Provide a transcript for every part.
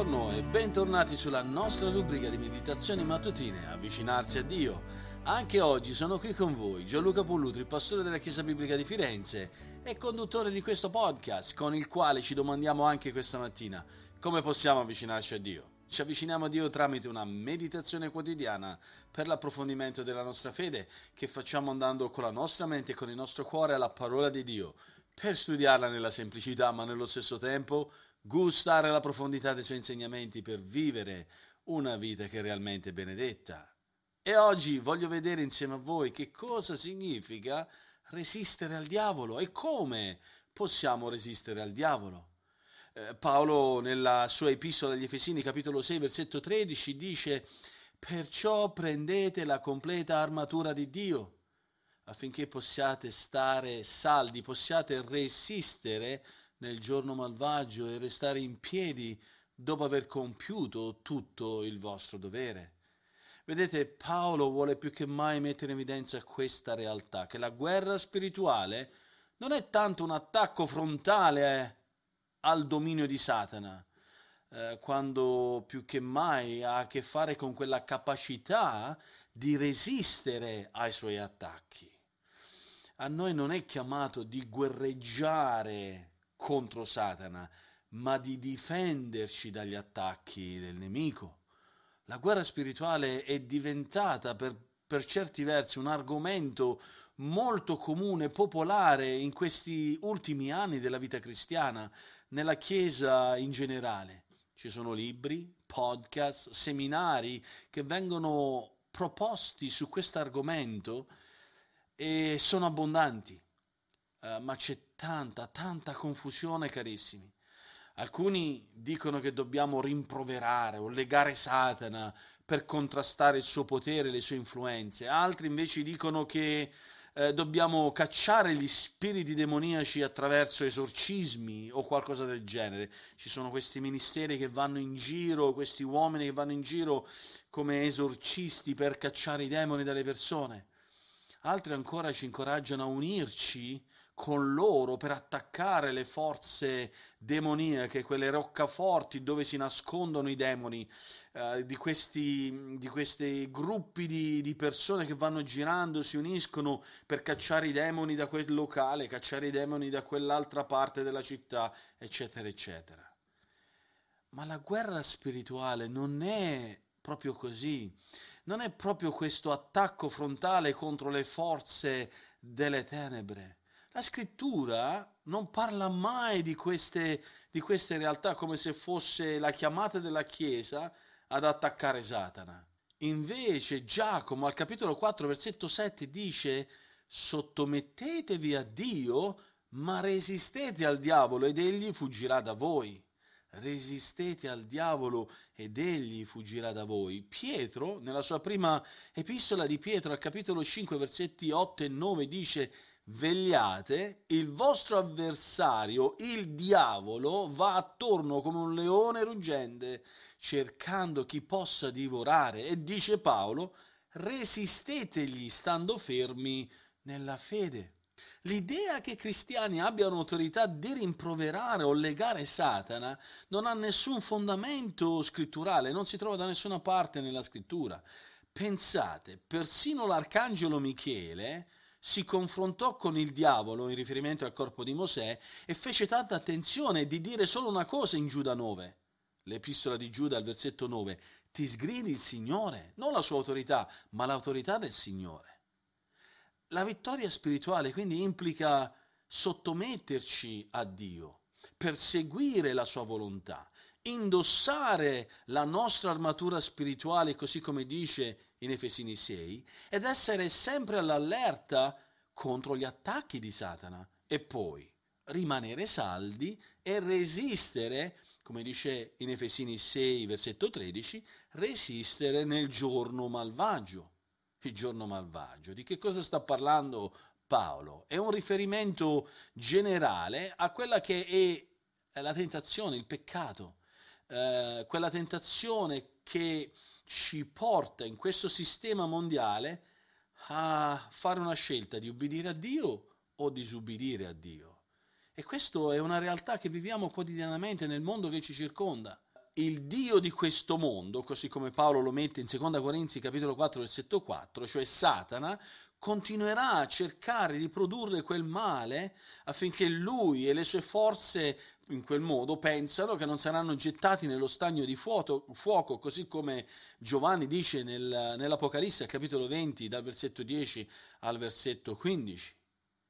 bentornati sulla nostra rubrica di meditazioni mattutine, avvicinarsi a Dio. Anche oggi sono qui con voi Gianluca Pollutri, pastore della Chiesa Biblica di Firenze e conduttore di questo podcast, con il quale ci domandiamo anche questa mattina come possiamo avvicinarci a Dio. Ci avviciniamo a Dio tramite una meditazione quotidiana per l'approfondimento della nostra fede che facciamo andando con la nostra mente e con il nostro cuore alla parola di Dio, per studiarla nella semplicità ma nello stesso tempo gustare la profondità dei suoi insegnamenti per vivere una vita che è realmente benedetta. E oggi voglio vedere insieme a voi che cosa significa resistere al diavolo e come possiamo resistere al diavolo. Eh, Paolo nella sua epistola agli Efesini capitolo 6 versetto 13 dice perciò prendete la completa armatura di Dio affinché possiate stare saldi, possiate resistere nel giorno malvagio e restare in piedi dopo aver compiuto tutto il vostro dovere. Vedete, Paolo vuole più che mai mettere in evidenza questa realtà, che la guerra spirituale non è tanto un attacco frontale al dominio di Satana, eh, quando più che mai ha a che fare con quella capacità di resistere ai suoi attacchi. A noi non è chiamato di guerreggiare contro Satana, ma di difenderci dagli attacchi del nemico. La guerra spirituale è diventata per, per certi versi un argomento molto comune, popolare in questi ultimi anni della vita cristiana, nella Chiesa in generale. Ci sono libri, podcast, seminari che vengono proposti su questo argomento e sono abbondanti. Uh, ma c'è tanta, tanta confusione, carissimi. Alcuni dicono che dobbiamo rimproverare o legare Satana per contrastare il suo potere, le sue influenze, altri invece dicono che eh, dobbiamo cacciare gli spiriti demoniaci attraverso esorcismi o qualcosa del genere. Ci sono questi ministeri che vanno in giro, questi uomini che vanno in giro come esorcisti per cacciare i demoni dalle persone. Altri ancora ci incoraggiano a unirci con loro per attaccare le forze demoniache, quelle roccaforti dove si nascondono i demoni, eh, di, questi, di, questi, gruppi di, di, persone che vanno girando, si uniscono per cacciare i demoni da quel locale, cacciare i demoni da quell'altra parte della città, eccetera, eccetera. Ma la guerra spirituale non è proprio così, non è proprio questo attacco frontale contro le forze delle tenebre la scrittura non parla mai di queste, di queste realtà come se fosse la chiamata della Chiesa ad attaccare Satana. Invece Giacomo al capitolo 4 versetto 7 dice sottomettetevi a Dio ma resistete al diavolo ed egli fuggirà da voi. Resistete al diavolo ed egli fuggirà da voi. Pietro, nella sua prima epistola di Pietro al capitolo 5 versetti 8 e 9 dice vegliate, il vostro avversario, il diavolo, va attorno come un leone ruggente, cercando chi possa divorare. E dice Paolo, resistetegli stando fermi nella fede. L'idea che i cristiani abbiano autorità di rimproverare o legare Satana non ha nessun fondamento scritturale, non si trova da nessuna parte nella scrittura. Pensate, persino l'arcangelo Michele, si confrontò con il diavolo in riferimento al corpo di Mosè e fece tanta attenzione di dire solo una cosa in Giuda 9, l'epistola di Giuda al versetto 9, ti sgridi il Signore, non la sua autorità, ma l'autorità del Signore. La vittoria spirituale quindi implica sottometterci a Dio, perseguire la sua volontà, indossare la nostra armatura spirituale, così come dice in Efesini 6, ed essere sempre all'allerta contro gli attacchi di Satana e poi rimanere saldi e resistere, come dice in Efesini 6, versetto 13, resistere nel giorno malvagio. Il giorno malvagio. Di che cosa sta parlando Paolo? È un riferimento generale a quella che è la tentazione, il peccato eh, quella tentazione che ci porta in questo sistema mondiale a fare una scelta di ubbidire a Dio o disubbidire a Dio. E questa è una realtà che viviamo quotidianamente nel mondo che ci circonda. il Dio di questo mondo, così come Paolo lo mette in 2 Corinzi capitolo 4 versetto 4, cioè Satana, continuerà a cercare di produrre quel male affinché lui e le sue forze in quel modo pensano che non saranno gettati nello stagno di fuoco, fuoco così come Giovanni dice nel, nell'Apocalisse, capitolo 20, dal versetto 10 al versetto 15.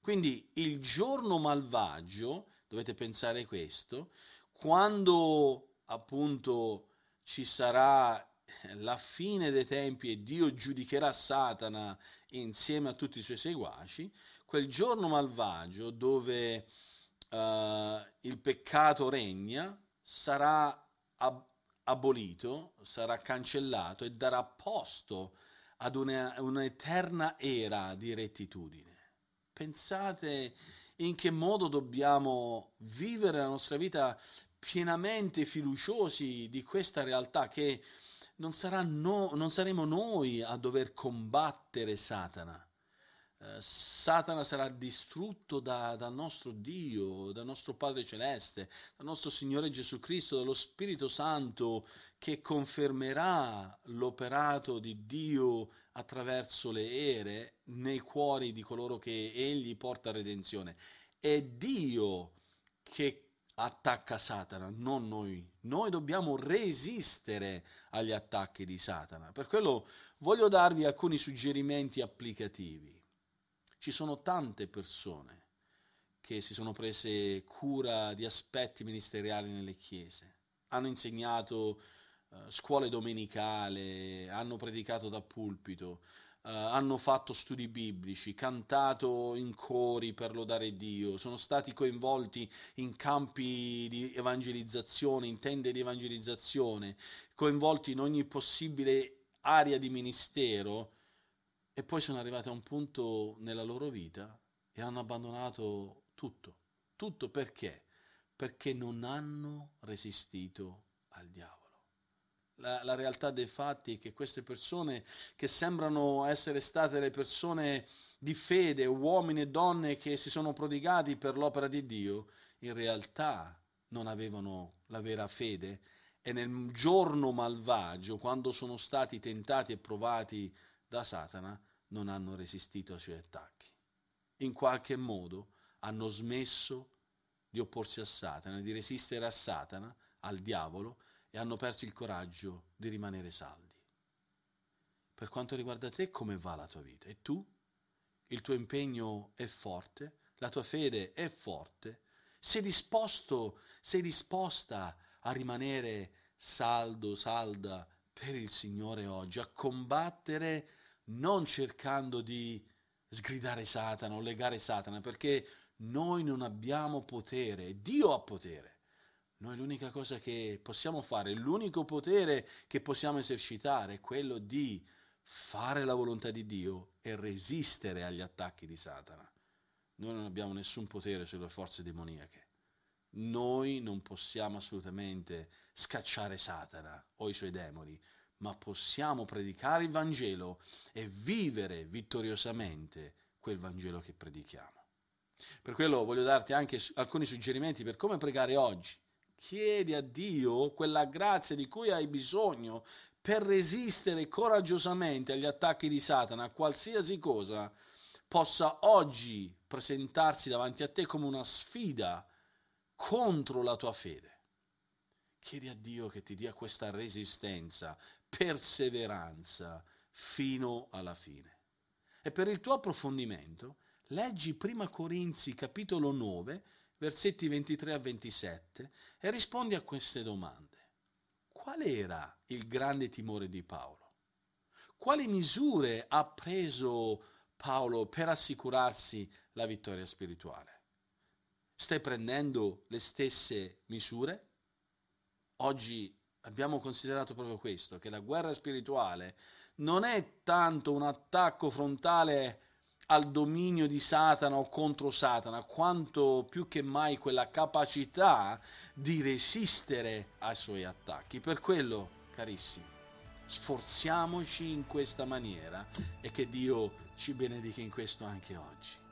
Quindi il giorno malvagio, dovete pensare questo, quando appunto ci sarà la fine dei tempi e Dio giudicherà Satana insieme a tutti i suoi seguaci, quel giorno malvagio dove uh, il peccato regna sarà ab- abolito, sarà cancellato e darà posto ad una, un'eterna era di rettitudine. Pensate in che modo dobbiamo vivere la nostra vita pienamente fiduciosi di questa realtà che non, no, non saremo noi a dover combattere Satana. Eh, Satana sarà distrutto da, dal nostro Dio, dal nostro Padre Celeste, dal nostro Signore Gesù Cristo, dallo Spirito Santo che confermerà l'operato di Dio attraverso le ere nei cuori di coloro che Egli porta a redenzione. È Dio che attacca Satana, non noi. Noi dobbiamo resistere agli attacchi di Satana. Per quello voglio darvi alcuni suggerimenti applicativi. Ci sono tante persone che si sono prese cura di aspetti ministeriali nelle chiese, hanno insegnato uh, scuole domenicali, hanno predicato da pulpito, Uh, hanno fatto studi biblici, cantato in cori per lodare Dio, sono stati coinvolti in campi di evangelizzazione, in tende di evangelizzazione, coinvolti in ogni possibile area di ministero e poi sono arrivati a un punto nella loro vita e hanno abbandonato tutto. Tutto perché? Perché non hanno resistito al diavolo. La, la, realtà dei fatti è che queste persone che sembrano essere state le persone di fede, uomini e donne che si sono prodigati per l'opera di Dio, in realtà non avevano la vera fede e nel giorno malvagio, quando sono stati tentati e provati da Satana, non hanno resistito ai suoi attacchi. In qualche modo hanno smesso di opporsi a Satana, di resistere a Satana, al diavolo, e hanno perso il coraggio di rimanere saldi. Per quanto riguarda te, come va la tua vita? E tu? Il tuo impegno è forte? La tua fede è forte? Sei disposto, sei disposta a rimanere saldo, salda per il Signore oggi, a combattere non cercando di sgridare Satana o legare Satana, perché noi non abbiamo potere, Dio ha potere. Noi l'unica cosa che possiamo fare, l'unico potere che possiamo esercitare è quello di fare la volontà di Dio e resistere agli attacchi di Satana. Noi non abbiamo nessun potere sulle forze demoniache. Noi non possiamo assolutamente scacciare Satana o i suoi demoni, ma possiamo predicare il Vangelo e vivere vittoriosamente quel Vangelo che predichiamo. Per quello voglio darti anche alcuni suggerimenti per come pregare oggi chiedi a Dio quella grazia di cui hai bisogno per resistere coraggiosamente agli attacchi di Satana, qualsiasi cosa possa oggi presentarsi davanti a te come una sfida contro la tua fede. Chiedi a Dio che ti dia questa resistenza, perseveranza fino alla fine. E per il tuo approfondimento, leggi 1 Corinzi capitolo 9, versetti 23 a 27, e rispondi a queste domande. Qual era il grande timore di Paolo? Quali misure ha preso Paolo per assicurarsi la vittoria spirituale? Stai prendendo le stesse misure? Oggi abbiamo considerato proprio questo, che la guerra spirituale non è tanto un attacco frontale al dominio di Satana o contro Satana, quanto più che mai quella capacità di resistere ai suoi attacchi. Per quello, carissimi, sforziamoci in questa maniera e che Dio ci benedica in questo anche oggi.